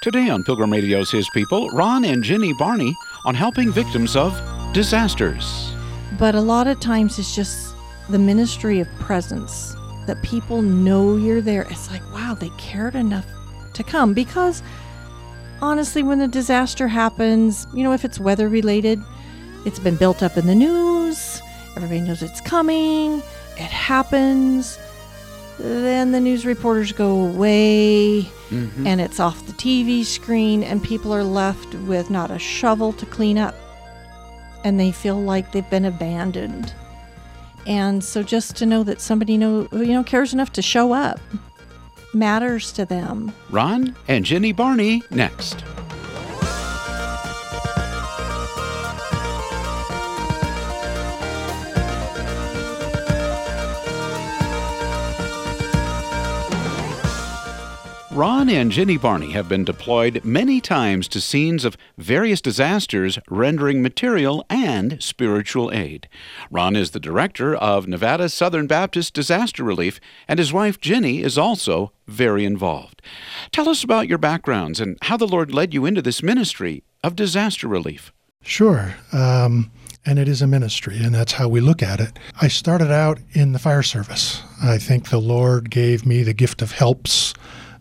Today on Pilgrim Radio's His People, Ron and Jenny Barney on helping victims of disasters. But a lot of times it's just the ministry of presence that people know you're there. It's like, wow, they cared enough to come because honestly, when the disaster happens, you know, if it's weather related, it's been built up in the news, everybody knows it's coming, it happens. Then the news reporters go away Mm-hmm. and it's off the TV screen, and people are left with not a shovel to clean up. And they feel like they've been abandoned. And so just to know that somebody know you know cares enough to show up matters to them. Ron and Jenny Barney next. Ron and Jenny Barney have been deployed many times to scenes of various disasters, rendering material and spiritual aid. Ron is the director of Nevada Southern Baptist Disaster Relief, and his wife Jenny is also very involved. Tell us about your backgrounds and how the Lord led you into this ministry of disaster relief. Sure. Um, and it is a ministry, and that's how we look at it. I started out in the fire service. I think the Lord gave me the gift of helps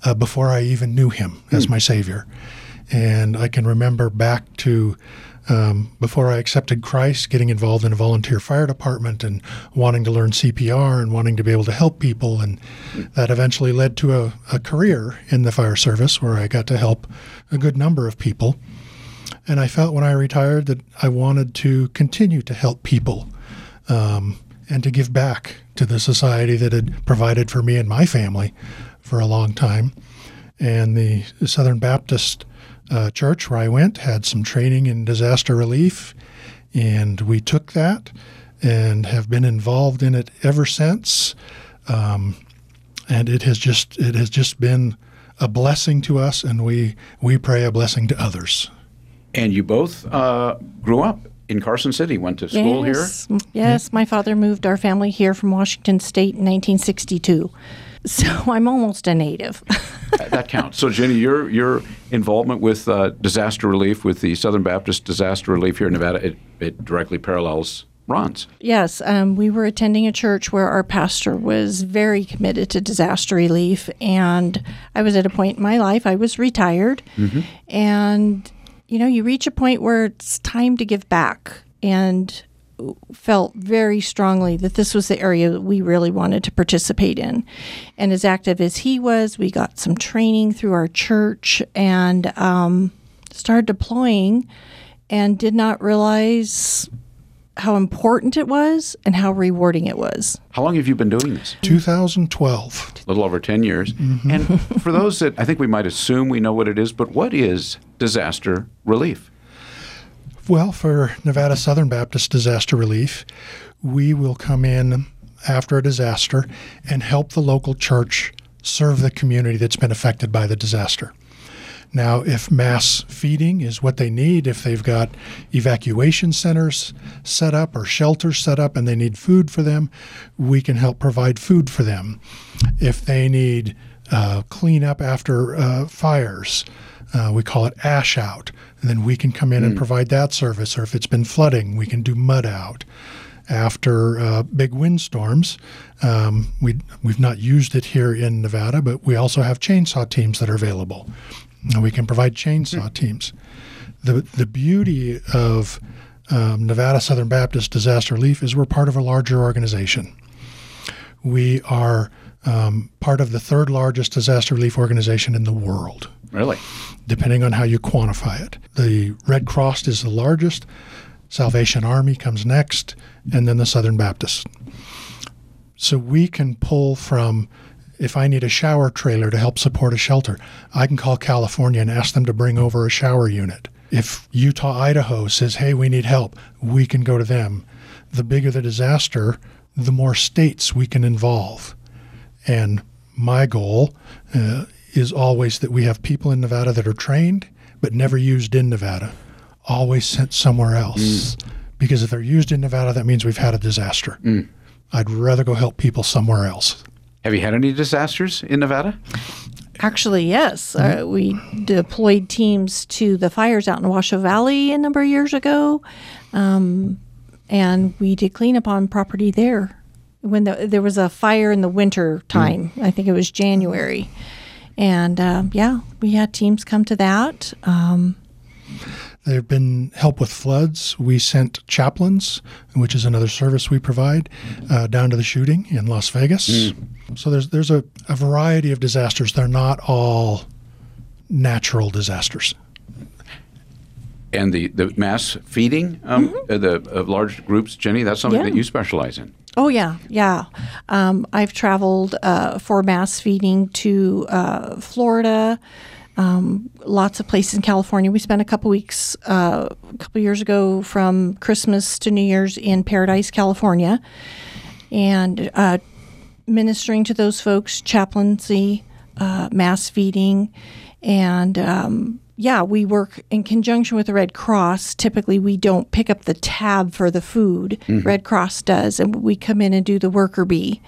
uh, before I even knew Him as my Savior. And I can remember back to um, before I accepted Christ, getting involved in a volunteer fire department and wanting to learn CPR and wanting to be able to help people. And that eventually led to a, a career in the fire service where I got to help a good number of people. And I felt when I retired that I wanted to continue to help people um, and to give back to the society that had provided for me and my family for a long time. And the Southern Baptist uh, Church, where I went, had some training in disaster relief. And we took that and have been involved in it ever since. Um, and it has just it has just been a blessing to us, and we we pray a blessing to others. And you both uh, grew up in Carson City, went to school here. yes, m- Yes, my father moved our family here from Washington State in 1962. So I'm almost a native. that counts. So, Jenny, your your involvement with uh, disaster relief with the Southern Baptist Disaster Relief here in Nevada, it, it directly parallels Ron's. Yes, um, we were attending a church where our pastor was very committed to disaster relief, and I was at a point in my life I was retired, and you know you reach a point where it's time to give back, and felt very strongly that this was the area that we really wanted to participate in. And as active as he was, we got some training through our church and um, started deploying, and did not realize how important it was and how rewarding it was. How long have you been doing this? 2012. A little over 10 years. And for those that I think we might assume we know what it is, but what is disaster relief? Well, for Nevada Southern Baptist Disaster Relief, we will come in after a disaster and help the local church serve the community that's been affected by the disaster. Now, if mass feeding is what they need, if they've got evacuation centers set up or shelters set up and they need food for them, we can help provide food for them. If they need uh, cleanup after uh, fires, uh, we call it ash out, and then we can come in and provide that service. Or if it's been flooding, we can do mud out. After uh, big windstorms, um, we we've not used it here in Nevada, but we also have chainsaw teams that are available. And we can provide chainsaw teams. The the beauty of um, Nevada Southern Baptist Disaster Relief is we're part of a larger organization. We are um, part of the third largest disaster relief organization in the world Really? depending on how you quantify it. The Red Cross is the largest, Salvation Army comes next, and then the Southern Baptist. So we can pull from, if I need a shower trailer to help support a shelter, I can call California and ask them to bring over a shower unit. If Utah, Idaho says, hey, we need help, we can go to them. The bigger the disaster, the more states we can involve. And my goal uh, is always that we have people in Nevada that are trained but never used in Nevada, always sent somewhere else. Because if they're used in Nevada, that means we've had a disaster. I'd rather go help people somewhere else. Have you had any disasters in Nevada? Actually, yes. Uh, we deployed teams to the fires out in Washoe Valley a number of years ago, um, and we did cleanup on property there. When the, there was a fire in the winter time, I think it was January, and um, yeah, we had teams come to that. Um, There have been help with floods. We sent chaplains, which is another service we provide, uh, down to the shooting in Las Vegas. So there's there's a, a variety of disasters. They're not all natural disasters. And the, the mass feeding um, uh, the of large groups, Jenny, that's something Mm-hmm. Yeah. that you specialize in. Oh yeah, yeah. Um, I've traveled uh, for mass feeding to uh, Florida, um, lots of places in California. We spent a couple weeks uh, a couple years ago from Christmas to New Year's in Paradise, California, and uh, ministering to those folks, chaplaincy, uh, mass feeding, and um, yeah, we work in conjunction with the Red Cross. Typically, we don't pick up the tab for the food. Red Cross does, and we come in and do the worker bee.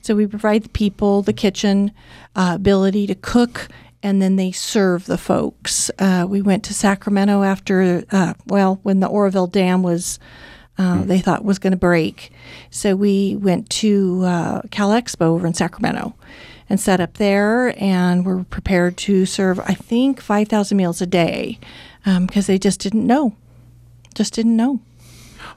So we provide the people the kitchen uh, ability to cook. And then they serve the folks. Uh, we went to Sacramento after, uh, well, when the Oroville Dam was uh, they thought was going to break. So we went to uh, Cal Expo over in Sacramento and set up there, and we're prepared to serve, I think, 5,000 meals a day because they just didn't know. Just didn't know.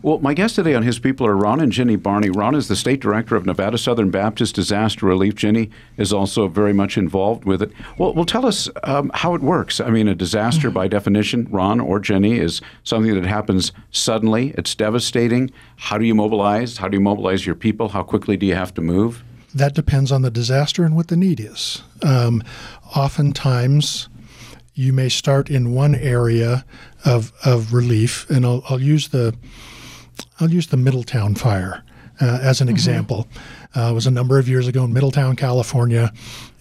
Well, my guest today on His People are Ron and Jenny Barney. Ron is the state director of Nevada Southern Baptist Disaster Relief. Jenny is also very much involved with it. Well, well tell us um, how it works. I mean, a disaster by definition, Ron or Jenny, is something that happens suddenly. It's devastating. How do you mobilize? How do you mobilize your people? How quickly do you have to move? That depends on the disaster and what the need is. Um, oftentimes, you may start in one area of, of relief, and I'll, I'll use the I'll use the Middletown fire uh, as an example. Uh, it was a number of years ago in Middletown, California,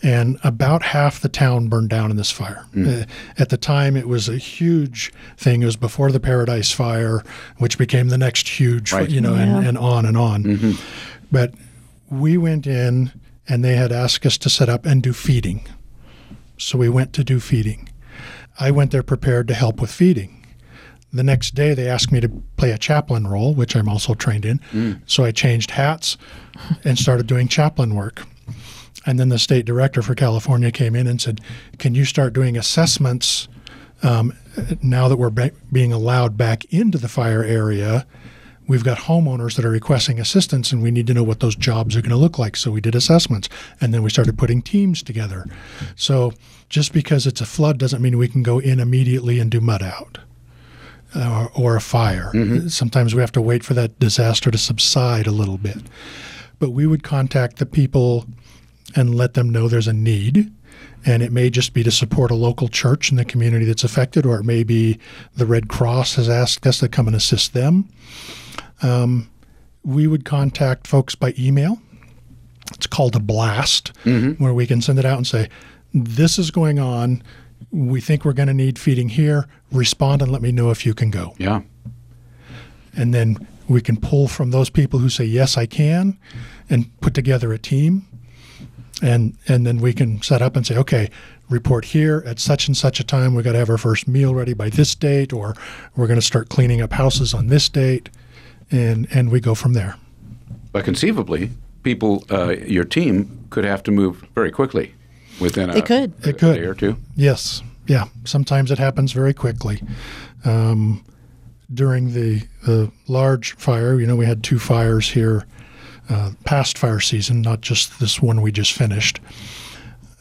and about half the town burned down in this fire. Uh, at the time, it was a huge thing. It was before the Paradise Fire, which became the next huge, Right. you know, Yeah. and, and on and on. But we went in, and they had asked us to set up and do feeding. So we went to do feeding. I went there prepared to help with feeding. The next day, they asked me to play a chaplain role, which I'm also trained in. So I changed hats and started doing chaplain work. And then the state director for California came in and said, Can you start doing assessments um, now that we're ba- being allowed back into the fire area? We've got homeowners that are requesting assistance, and we need to know what those jobs are going to look like. So we did assessments, and then we started putting teams together. So just because it's a flood doesn't mean we can go in immediately and do mud out or, or a fire. Mm-hmm. Sometimes we have to wait for that disaster to subside a little bit. But we would contact the people and let them know there's a need. And it may just be to support a local church in the community that's affected, or it may be the Red Cross has asked us to come and assist them. Um, we would contact folks by email. It's called a blast, mm-hmm. where we can send it out and say, This is going on. We think we're going to need feeding here. Respond and let me know if you can go Yeah. and then we can pull from those people who say yes i can and put together a team and and then we can set up and say okay report here at such and such a time We've got to have our first meal ready by this date or we're going to start cleaning up houses on this date and and we go from there But conceivably, people, uh, your team could have to move very quickly within a, They could. a It could. day or two. yes. Yeah. Sometimes it happens very quickly. Um, during the, the large fire you know we had two fires here uh, past fire season not just this one we just finished.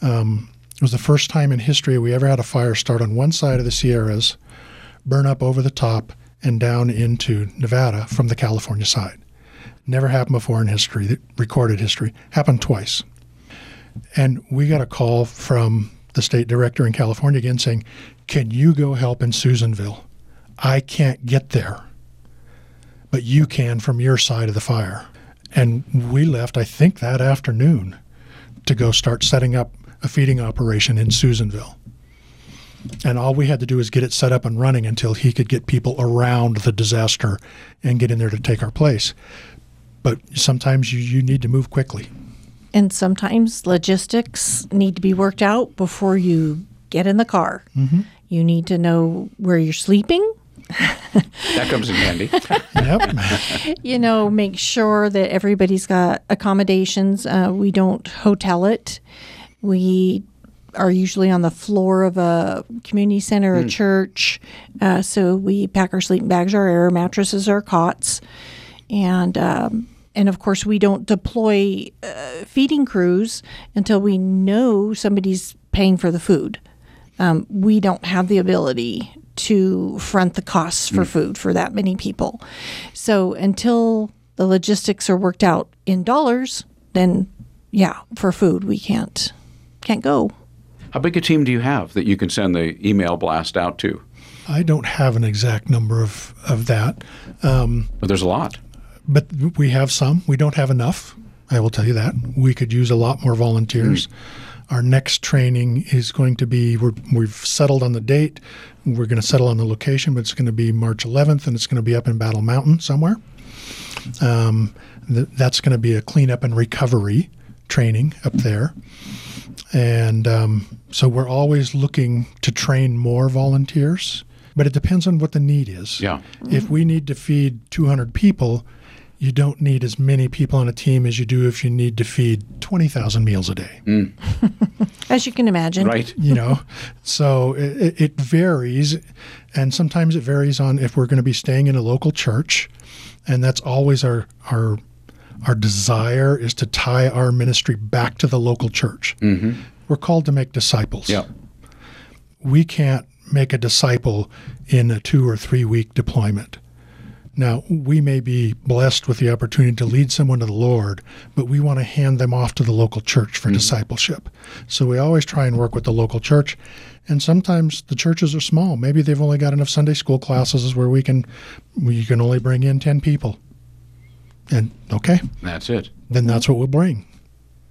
Um, it was the first time in history we ever had a fire start on one side of the sierras burn up over the top and down into nevada from the california side. Never happened before in history recorded history. Happened twice and we got a call from the state director in California again saying, Can you go help in Susanville? I can't get there, but you can from your side of the fire. And we left, I think, that afternoon to go start setting up a feeding operation in Susanville. And all we had to do was get it set up and running until he could get people around the disaster and get in there to take our place. But sometimes you, you need to move quickly. And sometimes logistics need to be worked out before you get in the car. You need to know where you're sleeping. That comes in handy. Yep. you know, make sure that everybody's got accommodations. Uh, we don't hotel it. We are usually on the floor of a community center, a church. Uh, so we pack our sleeping bags, our air mattresses, our cots, and um, and of course we don't deploy uh, feeding crews until we know somebody's paying for the food. Um, we don't have the ability to front the costs for food for that many people. So until the logistics are worked out in dollars, then yeah, for food we can't can't go. How big a team do you have that you can send the email blast out to? I don't have an exact number of, of that, um, Well, there's a lot. But we have some. We don't have enough. I will tell you that. We could use a lot more volunteers. Our next training is going to be, we're, we've settled on the date. We're going to settle on the location, but it's going to be March 11th and it's going to be up in Battle Mountain somewhere. Um, th- that's going to be a cleanup and recovery training up there. And um, so we're always looking to train more volunteers, but it depends on what the need is. Yeah. If we need to feed 200 people, you don't need as many people on a team as you do if you need to feed 20,000 meals a day. As you can imagine. Right? You know, so it, it varies, and sometimes it varies on if we're going to be staying in a local church, and that's always our our our desire is to tie our ministry back to the local church. Mm-hmm. We're called to make disciples. Yeah. we can't make a disciple in a two or three week deployment. Now, we may be blessed with the opportunity to lead someone to the Lord, but we want to hand them off to the local church for discipleship. So we always try and work with the local church. And sometimes the churches are small. Maybe they've only got enough Sunday school classes where we can we can only bring in 10 people. And okay, That's it. then that's what we'll bring.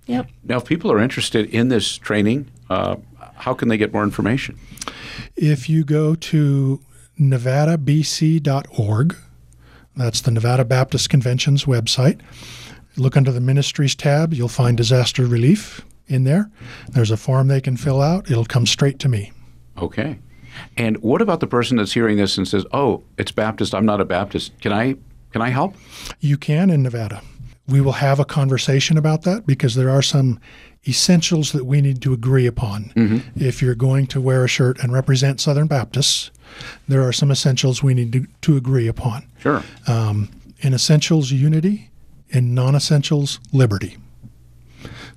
Yep. Now, if people are interested in this training, uh, how can they get more information? If you go to nevadabc.org, that's the Nevada Baptist Convention's website. Look under the ministries tab, you'll find disaster relief in there. There's a form they can fill out. It'll come straight to me. Okay. And what about the person that's hearing this and says, "Oh, it's Baptist. I'm not a Baptist. Can I can I help?" You can in Nevada. We will have a conversation about that because there are some essentials that we need to agree upon. If you're going to wear a shirt and represent Southern Baptists, there are some essentials we need to, to agree upon. Sure. um, in essentials unity in non-essentials liberty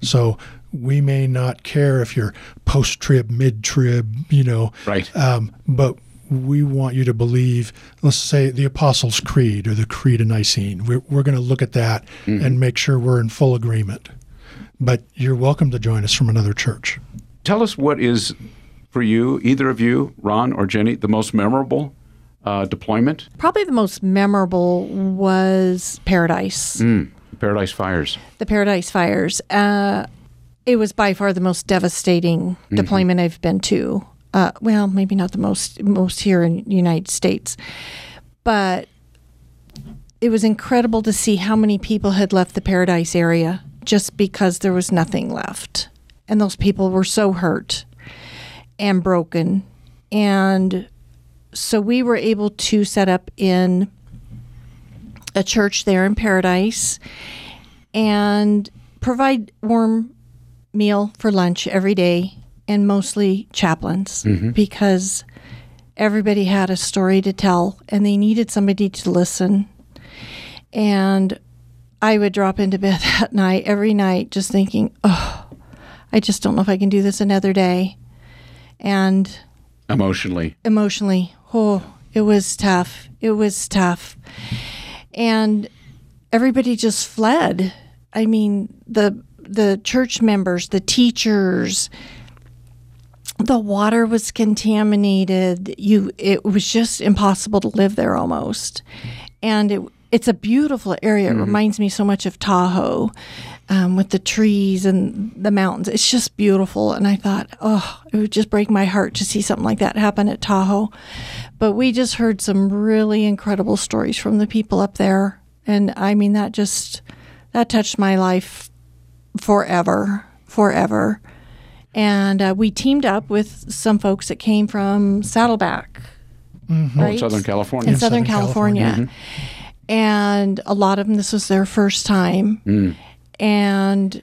so we may not care if you're post-trib mid-trib you know Right. um, but we want you to believe let's say the apostles creed or the creed of nicene we're, we're going to look at that and make sure we're in full agreement but you're welcome to join us from another church Tell us what is for you, either of you, Ron or Jenny, the most memorable uh, deployment. Probably the most memorable was Paradise, Mm, Paradise Fires. the Paradise Fires. Uh, it was by far the most devastating deployment I've been to. Uh, well, maybe not the most most here in the United States, but it was incredible to see how many people had left the Paradise area just because there was nothing left, and those people were so hurt and broken, and so we were able to set up in a church there in Paradise and provide warm meal for lunch every day and mostly chaplains mm-hmm. because everybody had a story to tell and they needed somebody to listen. And I would drop into bed that night every night just thinking, "Oh, I just don't know if I can do this another day." And Emotionally. emotionally. Oh, it was tough. It was tough. And everybody just fled. I mean, the the church members, the teachers, the water was contaminated. You it was just impossible to live there almost. And it it's a beautiful area. It reminds me so much of Tahoe. Um, with the trees and the mountains. It's just beautiful. And I thought, oh, it would just break my heart to see something like that happen at Tahoe. But we just heard some really incredible stories from the people up there. And I mean, that just, that touched my life forever, forever. And uh, we teamed up with some folks that came from Saddleback, right? Southern California. in In Southern, Southern California. California. And a lot of them, this was their first time. Mm. And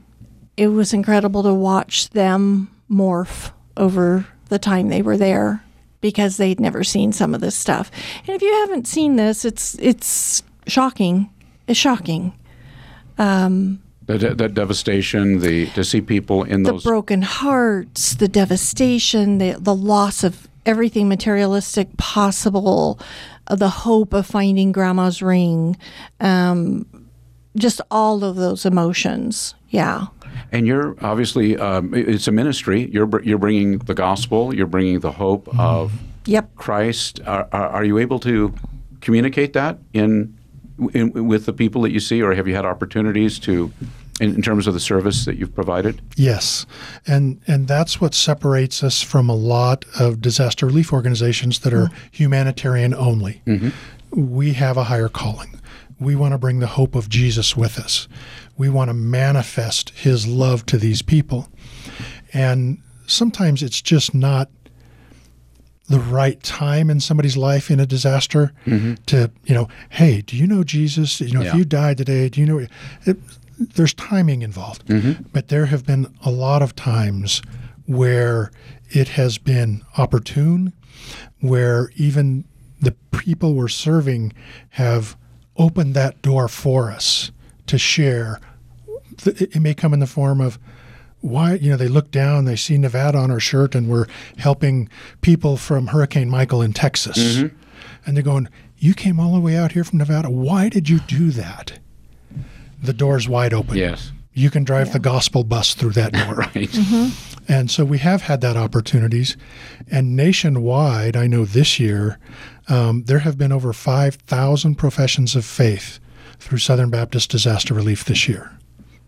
it was incredible to watch them morph over the time they were there because they'd never seen some of this stuff. And if you haven't seen this, it's it's shocking. It's shocking. Um, the, de- the devastation, the to see people in the those. broken hearts, the devastation, the the loss of everything materialistic possible, uh, the hope of finding grandma's ring, um, just all of those emotions. Yeah. and you're obviously um, it's a ministry. You're br- you're bringing the gospel. You're bringing the hope of Yep. Christ. Are, are, are you able to communicate that in, in with the people that you see, or have you had opportunities to, in, in terms of the service that you've provided? Yes, and and that's what separates us from a lot of disaster relief organizations that are mm-hmm. humanitarian only. Mm-hmm. We have a higher calling. We want to bring the hope of Jesus with us. We want to manifest His love to these people, and sometimes it's just not the right time in somebody's life in a disaster mm-hmm. to you know hey do you know jesus you know Yeah. if you died today do you know it, there's timing involved mm-hmm. but there have been a lot of times where it has been opportune where even the people we're serving have opened that door for us to share. It may come in the form of why you know they look down they see nevada on our shirt and we're helping people from hurricane michael in texas. Mm-hmm. And they're going you came all the way out here from nevada. Why did you do that the door's wide open Yes. you can drive the gospel bus through that door Right. Mm-hmm. and so we have had that opportunities. And nationwide, I know this year, um, there have been over 5,000 professions of faith through Southern Baptist Disaster Relief this year.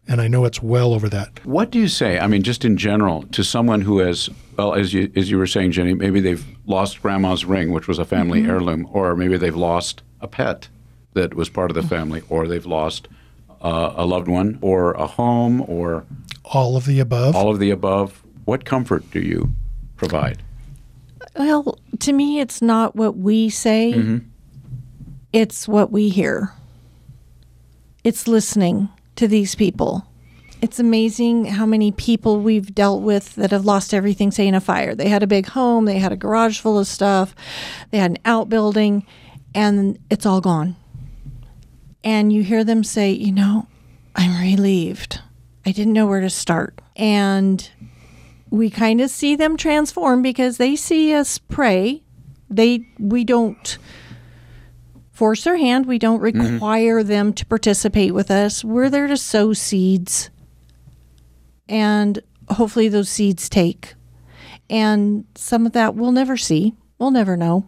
And I know it's well over that. What do you say? I mean, just in general, to someone who has, well, as you as you were saying, Jenny, maybe they've lost grandma's ring, which was a family mm-hmm. heirloom, or maybe they've lost a pet that was part of the mm-hmm. family, or they've lost uh, a loved one, or a home, or All of the above. all of the above. What comfort do you provide? Well, to me, it's not what we say, it's what we hear. It's listening to these people. It's amazing how many people we've dealt with that have lost everything, say, in a fire. They had a big home, they had a garage full of stuff, they had an outbuilding, and it's all gone. And you hear them say, you know, I'm relieved. I didn't know where to start. And we kind of see them transform because they see us pray. They we don't force their hand. We don't mm-hmm. require them to participate with us. We're there to sow seeds. And hopefully those seeds take. And some of that we'll never see. We'll never know.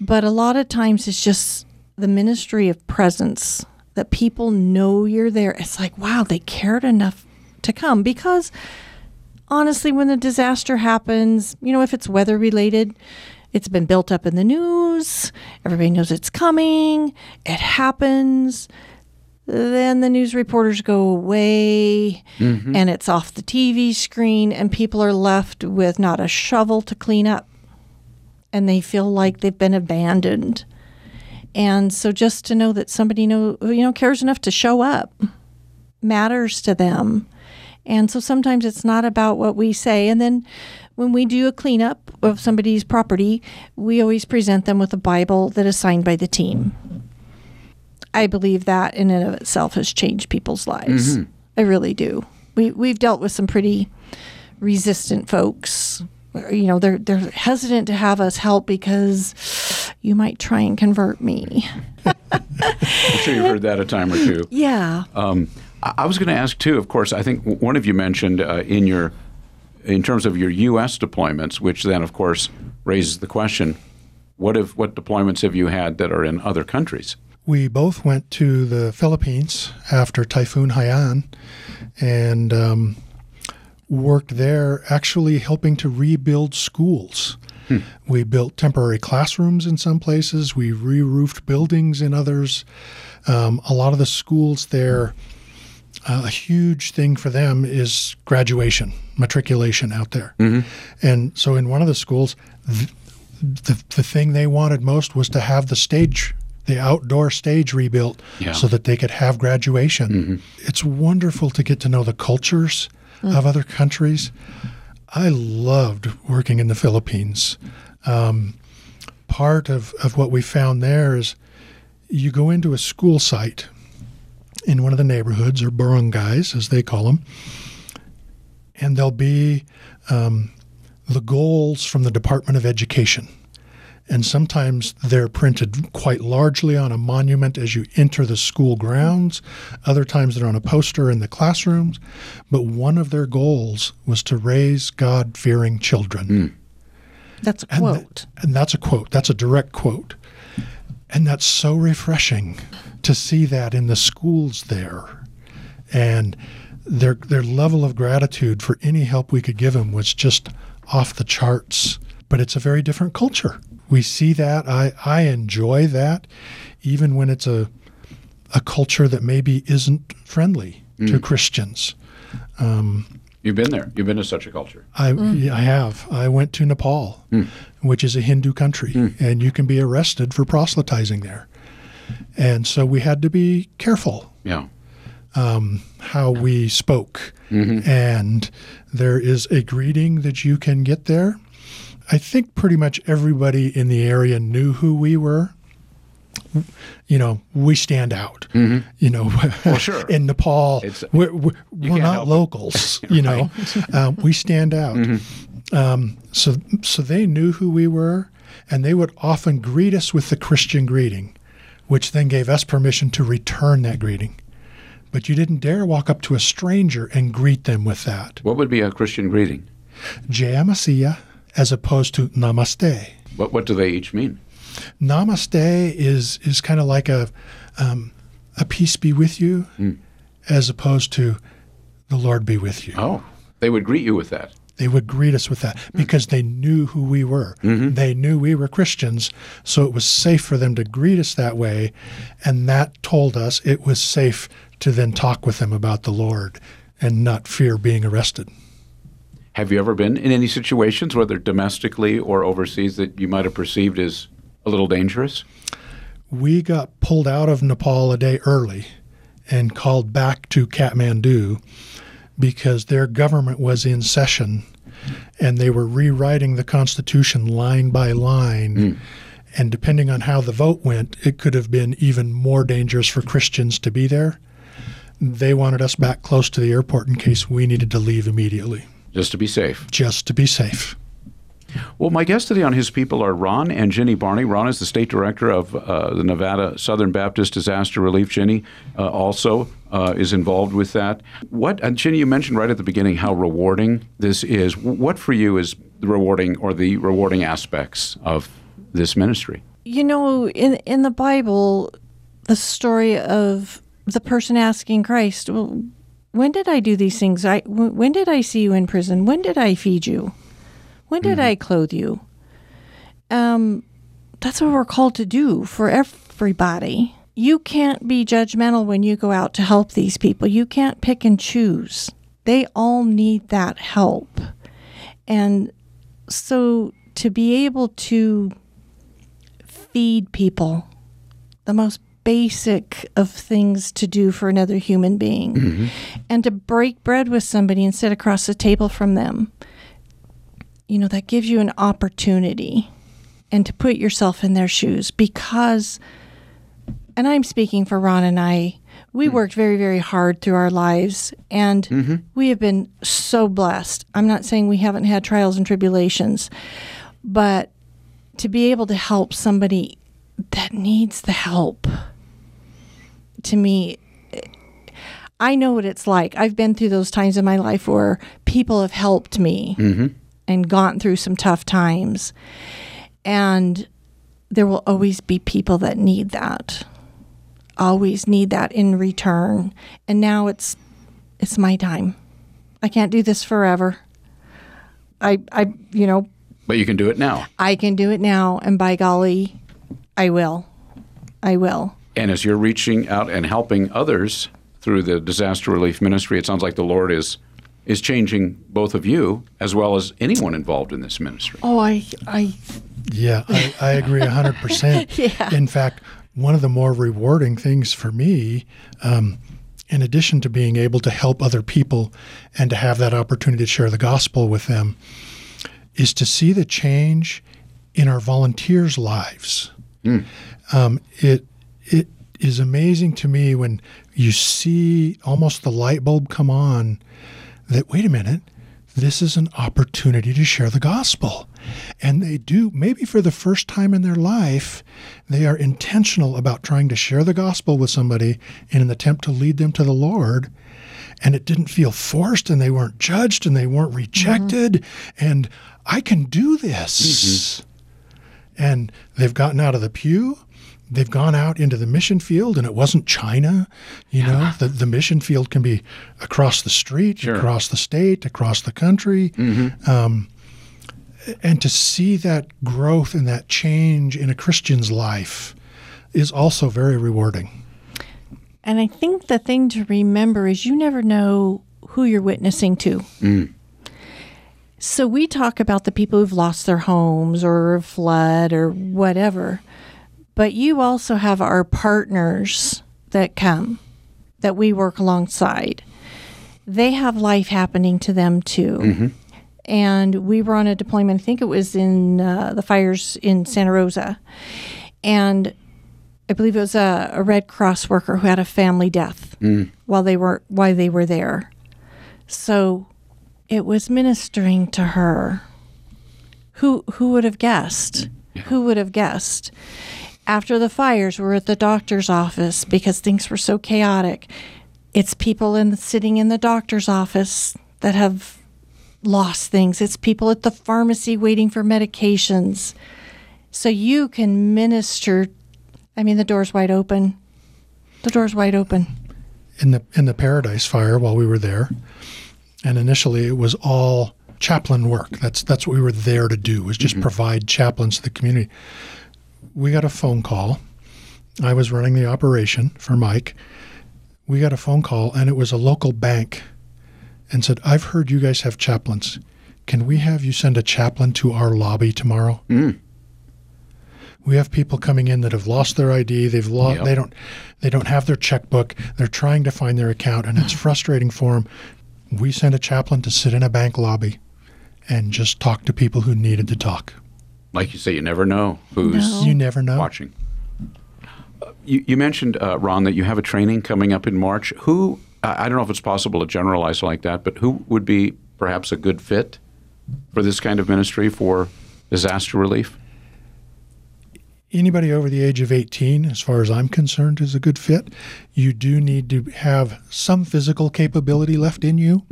But a lot of times it's just the ministry of presence that people know you're there. It's like, wow, they cared enough to come because honestly, when the disaster happens, you know, if it's weather related, it's been built up in the news, everybody knows it's coming, it happens. Then the news reporters go away mm-hmm. and it's off the TV screen, and people are left with not a shovel to clean up. And they feel like they've been abandoned. And so just to know that somebody know you know cares enough to show up matters to them. And so sometimes it's not about what we say. And then when we do a cleanup of somebody's property, we always present them with a Bible that is signed by the team. I believe that in and of itself has changed people's lives. Mm-hmm. I really do. We we've dealt with some pretty resistant folks. You know, they're they're hesitant to have us help because you might try and convert me. I'm sure you've heard that a time or two. Yeah. Um, I I was going to ask too. Of course, I think one of you mentioned uh, in your, in terms of your U.S. deployments, which then of course raises the question: what if what deployments have you had that are in other countries? We both went to the Philippines after Typhoon Haiyan and um, worked there, actually helping to rebuild schools. We built temporary classrooms in some places, we re roofed buildings in others. Um, a lot of the schools there uh, a huge thing for them is graduation, matriculation out there. And so in one of the schools, th- the, the thing they wanted most was to have the stage, the outdoor stage rebuilt Yeah. so that they could have graduation. It's wonderful to get to know the cultures of other countries. I loved working in the Philippines. Um, part of, of what we found there is you go into a school site in one of the neighborhoods or barangays, as they call them, and there'll be um, the goals from the Department of Education. And sometimes they're printed quite largely on a monument as you enter the school grounds. Other times they're on a poster in the classrooms. But one of their goals was to raise God fearing children. Hmm. That's a And th- quote. and that's a quote. That's a direct quote. And that's so refreshing to see that in the schools there. And their their level of gratitude for any help we could give them was just off the charts. But it's a very different culture. We see that. I, I enjoy that, even when it's a a culture that maybe isn't friendly to mm. Christians. Um, You've been there. You've been to such a culture. I, mm. I have. I went to Nepal, mm. which is a Hindu country, and you can be arrested for proselytizing there. And so we had to be careful Yeah. Um, how we spoke. Mm-hmm. And there is a greeting that you can get there. I think pretty much everybody in the area knew who we were. You know, we stand out. You know, Well, sure. in Nepal, It's- we're, we're, we're not locals. You know, uh, we stand out. Um, so, so they knew who we were, and they would often greet us with the Christian greeting, which then gave us permission to return that greeting. But you didn't dare walk up to a stranger and greet them with that. What would be a Christian greeting? Jaya Masiya, as opposed to Namaste. What What do they each mean? Namaste is is kind of like a um, a peace be with you, hmm. as opposed to the Lord be with you. Oh, they would greet you with that. They would greet us with that hmm. because they knew who we were. Mm-hmm. They knew we were Christians, so it was safe for them to greet us that way, and that told us it was safe to then talk with them about the Lord and not fear being arrested. Have you ever been in any situations, whether domestically or overseas, that you might have perceived as a little dangerous? we got pulled out of Nepal a day early and called back to Kathmandu because their government was in session and they were rewriting the Constitution line by line. Hmm. And depending on how the vote went, it could have been even more dangerous for Christians to be there. They wanted us back close to the airport in case we needed to leave immediately, Just to be safe. just to be safe. Well, my guests today on His People are Ron and Ginny Barney. Ron is the state director of uh, the Nevada Southern Baptist Disaster Relief. Ginny uh, also uh, is involved with that. What, and Ginny, you mentioned right at the beginning how rewarding this is. What for you is the rewarding or the rewarding aspects of this ministry? You know, in in the Bible, the story of the person asking Christ, "Well, when did I do these things? I w- when did I see you in prison? When did I feed you? When did I clothe you?" Um, that's what we're called to do for everybody. You can't be judgmental when you go out to help these people. You can't pick and choose. They all need that help. And so to be able to feed people, the most basic of things to do for another human being, mm-hmm. and to break bread with somebody and sit across the table from them, you know, that gives you an opportunity and to put yourself in their shoes because, and I'm speaking for Ron and I, we mm-hmm. worked very, very hard through our lives and mm-hmm. we have been so blessed. I'm not saying we haven't had trials and tribulations, but to be able to help somebody that needs the help to me i know what it's like i've been through those times in my life where people have helped me mm-hmm. and gone through some tough times and there will always be people that need that always need that in return and now it's it's my time i can't do this forever i i you know But you can do it now. I can do it now, and by golly, I will. I will. And as you're reaching out and helping others through the disaster relief ministry. It sounds like the Lord is is changing both of you as well as anyone involved in this ministry. Oh, I, I, Yeah, I, I agree 100%. Yeah. In fact, one of the more rewarding things for me, um, in addition to being able to help other people and to have that opportunity to share the gospel with them, is to see the change in our volunteers' lives. Um, it it is amazing to me when you see almost the light bulb come on that wait a minute, this is an opportunity to share the gospel. And they do, maybe for the first time in their life, they are intentional about trying to share the gospel with somebody in an attempt to lead them to the Lord. And it didn't feel forced, and they weren't judged, and they weren't rejected. Mm-hmm. And I can do this. Mm-hmm. And they've gotten out of the pew. They've gone out into the mission field, and it wasn't China. You know, the, the mission field can be across the street, Sure. across the state, across the country. Um, and to see that growth and that change in a Christian's life is also very rewarding. and I think the thing to remember is you never know who you're witnessing to. So we talk about the people who've lost their homes or a flood or whatever, but you also have our partners that come that we work alongside. They have life happening to them too. And we were on a deployment, I think it was in uh, the fires in Santa Rosa. And I believe it was a, a Red Cross worker who had a family death while they were while they were there. So it was ministering to her. Who who would have guessed? Who would have guessed? After the fires, we're at the doctor's office because things were so chaotic. It's people in the, sitting in the doctor's office that have lost things. It's people at the pharmacy waiting for medications. So you can minister. I mean, the door's wide open. The door's wide open. in the in the Paradise Fire while we were there, and initially it was all chaplain work. That's that's what we were there to do was just mm-hmm. provide chaplains to the community. We got a phone call. I was running the operation for Mike. We got a phone call, and it was a local bank, and said, "I've heard you guys have chaplains. Can we have you send a chaplain to our lobby tomorrow?" Mm. We have people coming in that have lost their ID. They've lost. Yep. They don't. They don't have their checkbook. They're trying to find their account, and it's frustrating for them. We sent a chaplain to sit in a bank lobby and just talk to people who needed to talk. Like you say, you never know who's No. You never know. watching. Uh, You, you mentioned, uh, Ron, that you have a training coming up in March. Who, I don't know if it's possible to generalize like that, but who would be perhaps a good fit for this kind of ministry for disaster relief? Anybody over the age of 18, as far as I'm concerned, is a good fit. You do need to have some physical capability left in you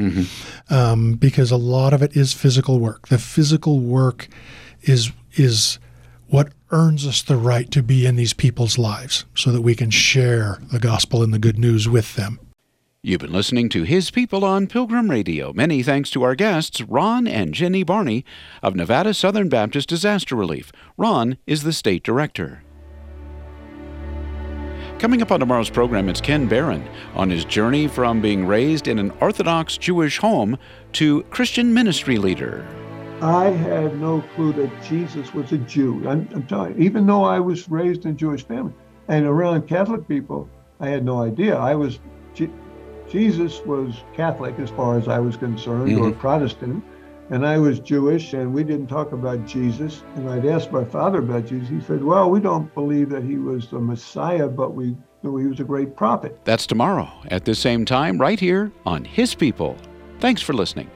um, because a lot of it is physical work. The physical work is is what earns us the right to be in these people's lives so that we can share the gospel and the good news with them. You've been listening to His People on Pilgrim Radio. Many thanks to our guests, Ron and Jenny Barney of Nevada Southern Baptist Disaster Relief. Ron is the state director. Coming up on tomorrow's program, it's Ken Barron on his journey from being raised in an Orthodox Jewish home to Christian ministry leader. I had no clue that Jesus was a Jew. I'm, I'm telling you, even though I was raised in a Jewish family and around Catholic people, I had no idea. I was Je- Jesus was Catholic as far as I was concerned, or mm-hmm. Protestant, and I was Jewish, and we didn't talk about Jesus. And I'd asked my father about Jesus. He said, "Well, we don't believe that he was the Messiah, but we know he was a great prophet." That's tomorrow at the same time, right here on His People. Thanks for listening.